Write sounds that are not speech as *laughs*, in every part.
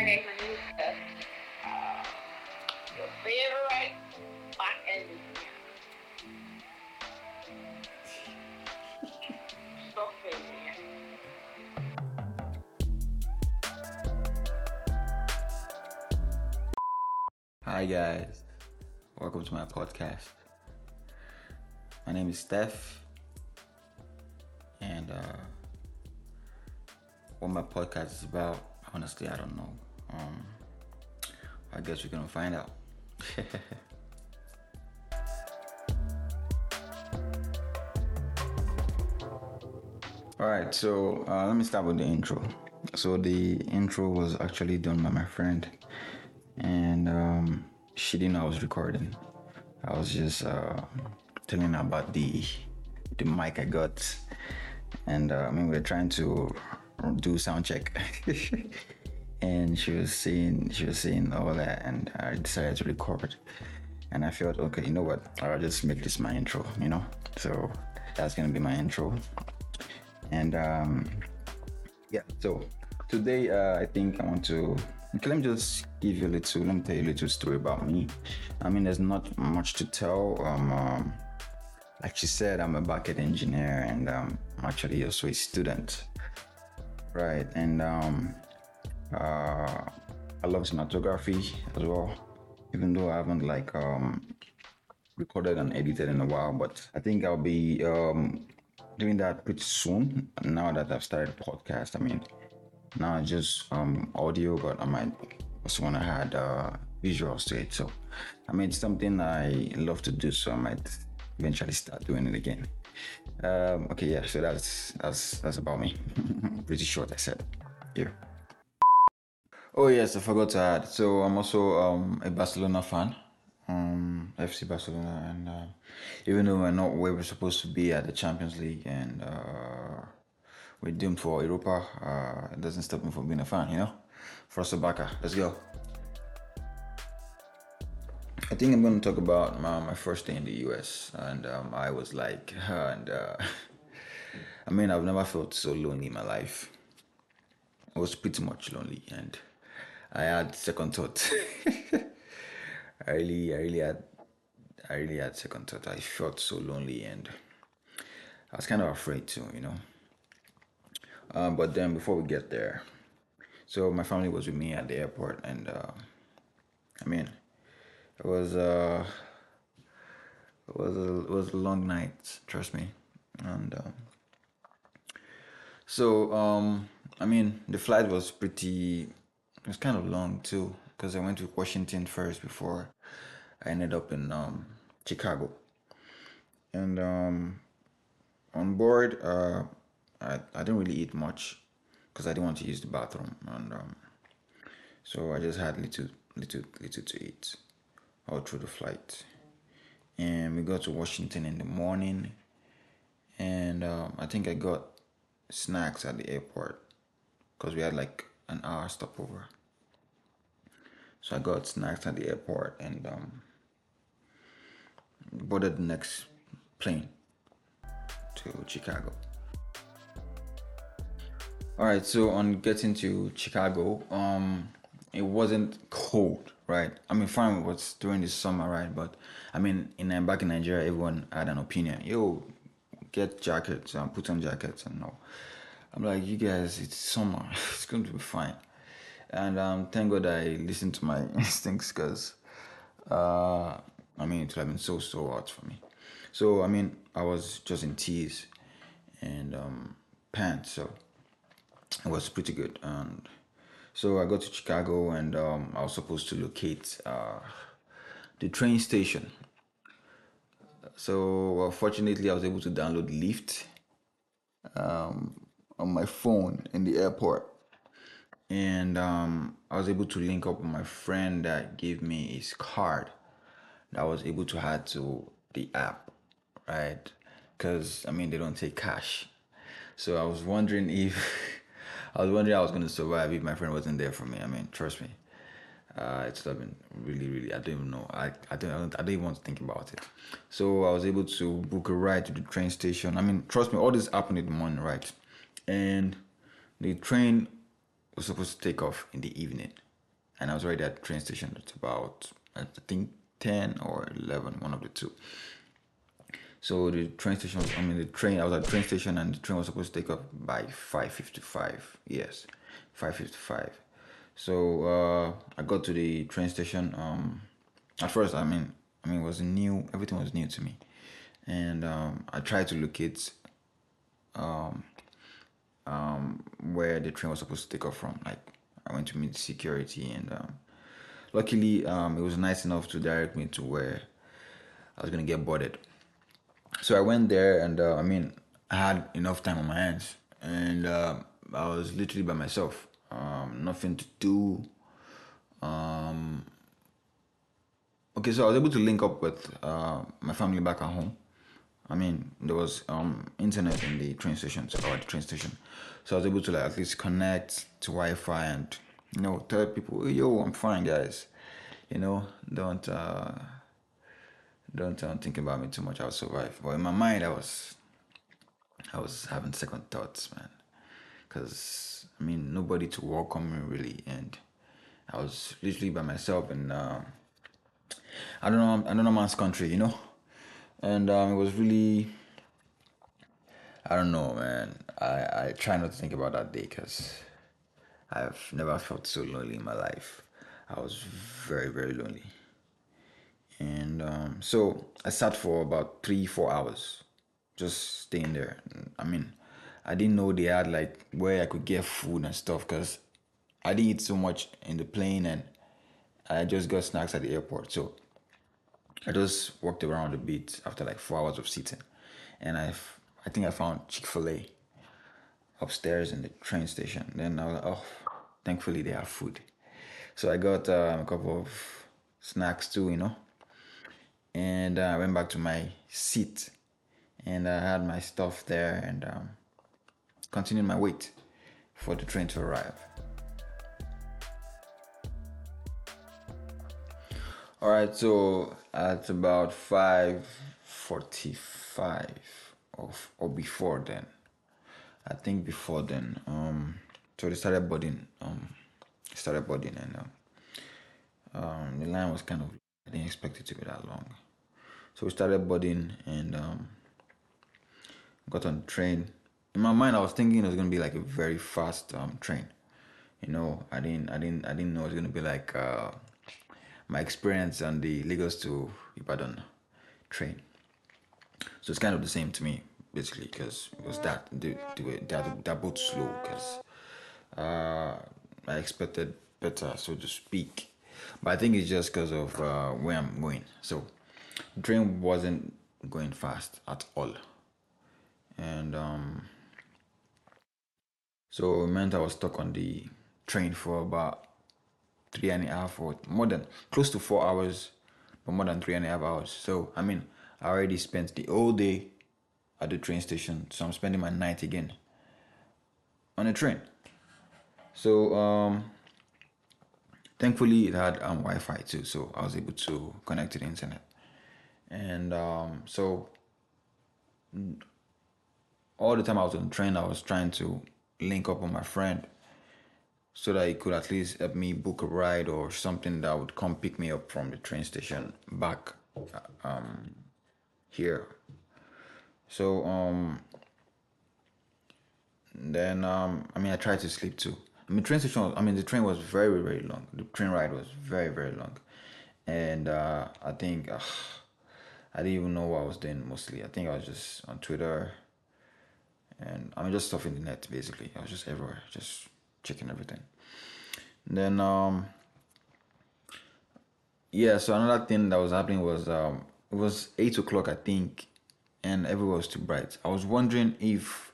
Okay, Steph. Uh, your *laughs* favorite. Hi guys, welcome to my podcast. My name is Steph, and uh, what my podcast is about, honestly, I don't know. Um, I guess we're gonna find out. *laughs* All right, so uh, let me start with the intro. So the intro was actually done by my friend, and um, she didn't know I was recording. I was just uh, telling her about the the mic I got, and uh, I mean we are trying to do sound check, *laughs* and she was saying she was saying all that, and I decided to record, and I felt okay, you know what? I'll just make this my intro, you know. So that's gonna be my intro, and um, yeah. So today uh, I think I want to let me just give you a little let me tell you a little story about me. I mean there's not much to tell. Um, um like she said, I'm a backend engineer and um, I'm actually also a student. Right, and um, uh, I love cinematography as well. Even though I haven't like um, recorded and edited in a while, but I think I'll be um, doing that pretty soon. Now that I've started a podcast, I mean, not just um, audio, but I might also want to add uh, visuals to it. So, I mean, it's something I love to do, so I might eventually start doing it again. Um, okay, yeah. So that's that's that's about me. *laughs* Pretty short, I said. Yeah. Oh yes, I forgot to add. So I'm also um, a Barcelona fan, um, FC Barcelona, and uh, even though we're not where we're supposed to be at the Champions League, and uh, we're doomed for Europa, uh, it doesn't stop me from being a fan. You know, Força Barça, let's go. I think I'm going to talk about my, my first day in the US, and um, I was like, *laughs* and uh, *laughs* I mean, I've never felt so lonely in my life. I was pretty much lonely, and I had second thought. *laughs* I really, I really had, I really had second thought. I felt so lonely, and I was kind of afraid too, you know. Um, but then before we get there, so my family was with me at the airport, and uh, I mean, it was uh, it was a, it was a long night, trust me, and um, so um, I mean, the flight was pretty, it was kind of long too, because I went to Washington first before I ended up in um, Chicago, and um, on board, uh, I I didn't really eat much because I didn't want to use the bathroom, and um, so I just had little little little to eat all through the flight. And we got to Washington in the morning, and um, I think I got snacks at the airport because we had like an hour stopover. So I got snacks at the airport and um, boarded the next plane to Chicago. All right, so on getting to Chicago, um, it wasn't cold, right? I mean, fine, it was during the summer, right? But I mean, in uh, back in Nigeria, everyone had an opinion. Yo, get jackets and put on jackets and all. I'm like, you guys, it's summer, *laughs* it's going to be fine. And um, thank God I listened to my *laughs* instincts because, uh, I mean, it would have been so so hard for me. So I mean, I was just in tees and um, pants, so it was pretty good. And so I got to Chicago, and um, I was supposed to locate uh, the train station. So fortunately, I was able to download Lyft um, on my phone in the airport, and um, I was able to link up with my friend that gave me his card. That I was able to add to the app, right? Because I mean, they don't take cash. So I was wondering if *laughs* I was wondering I was going to survive if my friend wasn't there for me. I mean, trust me, uh, it's been really, really. I don't even know. I, I don't, I don't, I don't even want to think about it. So I was able to book a ride to the train station. I mean, trust me, all this happened in the morning, right? And the train was supposed to take off in the evening. and I was already at the train station at about I think 10 or 11, one of the two. So the train station was, I mean, the train, I was at the train station and the train was supposed to take off by 5.55. Yes, 5.55. So uh, I got to the train station. Um, at first, I mean, I mean, it was new, everything was new to me. And um, I tried to locate um, um, where the train was supposed to take off from. Like, I went to meet security and um, luckily um, it was nice enough to direct me to where I was gonna get boarded. So I went there, and uh, I mean, I had enough time on my hands, and uh, I was literally by myself, um, nothing to do. Um, okay, so I was able to link up with uh, my family back at home. I mean, there was um, internet in the train station, so or the train station, so I was able to like at least connect to Wi-Fi and you know tell people, "Yo, I'm fine, guys." You know, don't uh, don't uh, think about me too much. I'll survive. But in my mind, I was I was having second thoughts, man, because I mean nobody to welcome me really, and I was literally by myself, and uh, I don't know, I don't know man's country, you know, and um, it was really. I don't know, man. I, I try not to think about that day because I've never felt so lonely in my life. I was very, very lonely. And um, so I sat for about three, four hours, just staying there. I mean, I didn't know they had like where I could get food and stuff because I didn't eat so much in the plane and I just got snacks at the airport. So I just walked around a bit after like four hours of sitting. And I, I think I found Chick fil A upstairs in the train station. Then I was like, oh, thankfully they have food. So I got uh, a couple of snacks too, you know. And uh, I went back to my seat and I had my stuff there and um, continued my wait for the train to arrive. All right, so at about 5:45 or, or before then, I think before then, um, so they started boarding, um, started boarding, and um, um, the line was kind of I didn't expect it to be that long. So we started boarding and um, got on train. In my mind, I was thinking it was gonna be like a very fast um, train. You know, I didn't, I didn't, I didn't know it was gonna be like uh, my experience on the Lagos to Ibadan train. So it's kind of the same to me, basically, because it was that the, the, that that boat slow because uh, I expected better, so to speak. But I think it's just because of uh, where I'm going. So train wasn't going fast at all. And um, so it meant I was stuck on the train for about three and a half or more than close to four hours, but more than three and a half hours. So I mean, I already spent the whole day at the train station, so I'm spending my night again on a train. So um, thankfully it had um, Wi-Fi too, so I was able to connect to the internet. And um, so all the time I was on the train, I was trying to link up with my friend so that he could at least help me book a ride or something that would come pick me up from the train station back um, here. So um, then um, I mean I tried to sleep too. I mean train station. I mean the train was very very long. The train ride was very very long, and uh, I think uh, I didn't even know what I was doing mostly. I think I was just on Twitter, and I mean just stuff in the net basically. I was just everywhere, just checking everything. And then um, yeah. So another thing that was happening was um, it was eight o'clock I think, and everywhere was too bright. I was wondering if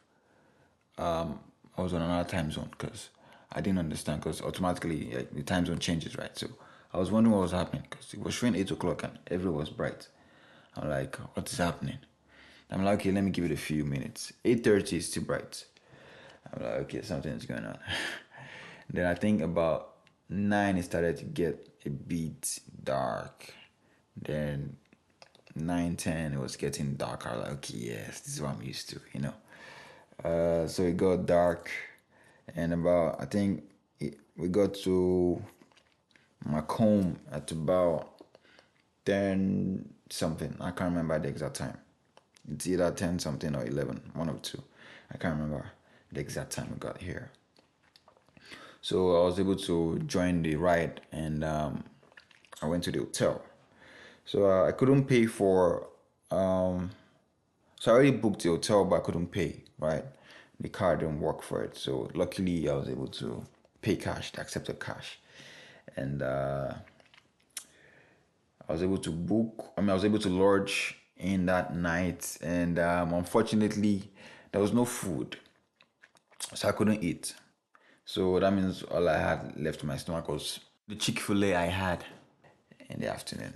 um, I was on another time zone because I didn't understand because automatically like, the time zone changes, right? So I was wondering what was happening because it was showing eight o'clock and everywhere was bright. I'm like, what is happening? I'm like, okay, let me give it a few minutes. Eight thirty is too bright. I'm like, okay, something's going on. *laughs* then I think about nine it started to get a bit dark. Then nine ten it was getting darker. Like, okay, yes, this is what I'm used to, you know. Uh, so it got dark, and about I think it, we got to my Macomb at about 10 something. I can't remember the exact time. It's either 10 something or 11, one of two. I can't remember the exact time we got here. So I was able to join the ride and um, I went to the hotel. So uh, I couldn't pay for, um, so I already booked the hotel, but I couldn't pay, right? The card didn't work for it. So luckily I was able to pay cash, they accepted cash. And uh, I was able to book, I mean, I was able to lodge in that night. And um, unfortunately, there was no food. So I couldn't eat. So that means all I had left in my stomach was the Chick fil A I had in the afternoon.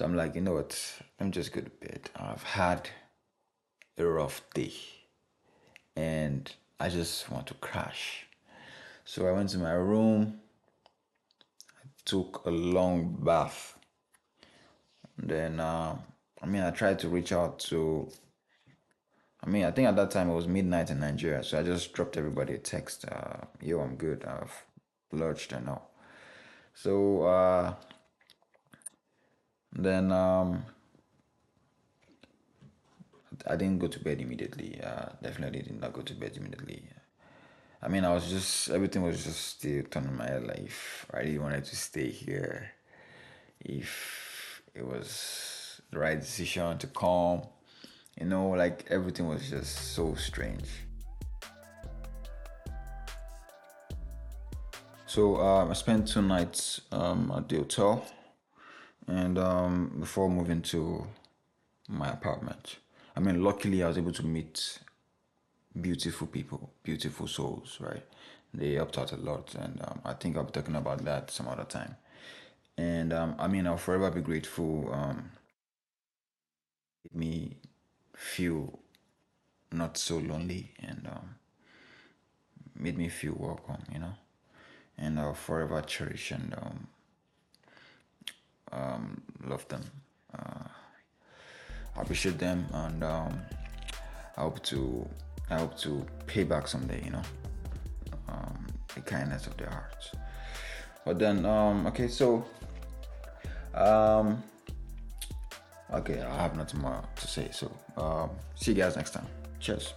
So I'm like, you know what? I'm just go to bed. I've had a rough day and I just want to crash. So I went to my room, I took a long bath. And then, uh, I mean, I tried to reach out to I mean, I think at that time it was midnight in Nigeria, so I just dropped everybody a text. Uh, Yo, I'm good. I've lurched and all. So uh, then um, I didn't go to bed immediately. Uh, definitely did not go to bed immediately. I mean, I was just everything was just still turning my head. Like, if I really wanted to stay here, if it was the right decision to come you know, like everything was just so strange. So um, I spent two nights um, at the hotel, and um, before moving to my apartment, I mean, luckily I was able to meet beautiful people, beautiful souls, right? They helped out a lot, and um, I think I'll be talking about that some other time. And um, I mean, I'll forever be grateful. Um, me feel not so lonely and um, made me feel welcome, you know. And I'll forever cherish and um, um, love them. Uh, appreciate them, and um, I hope to I hope to pay back someday, you know, um, the kindness of their hearts. But then, um, okay, so um, Okay, I have nothing more to say. So, um, see you guys next time. Cheers.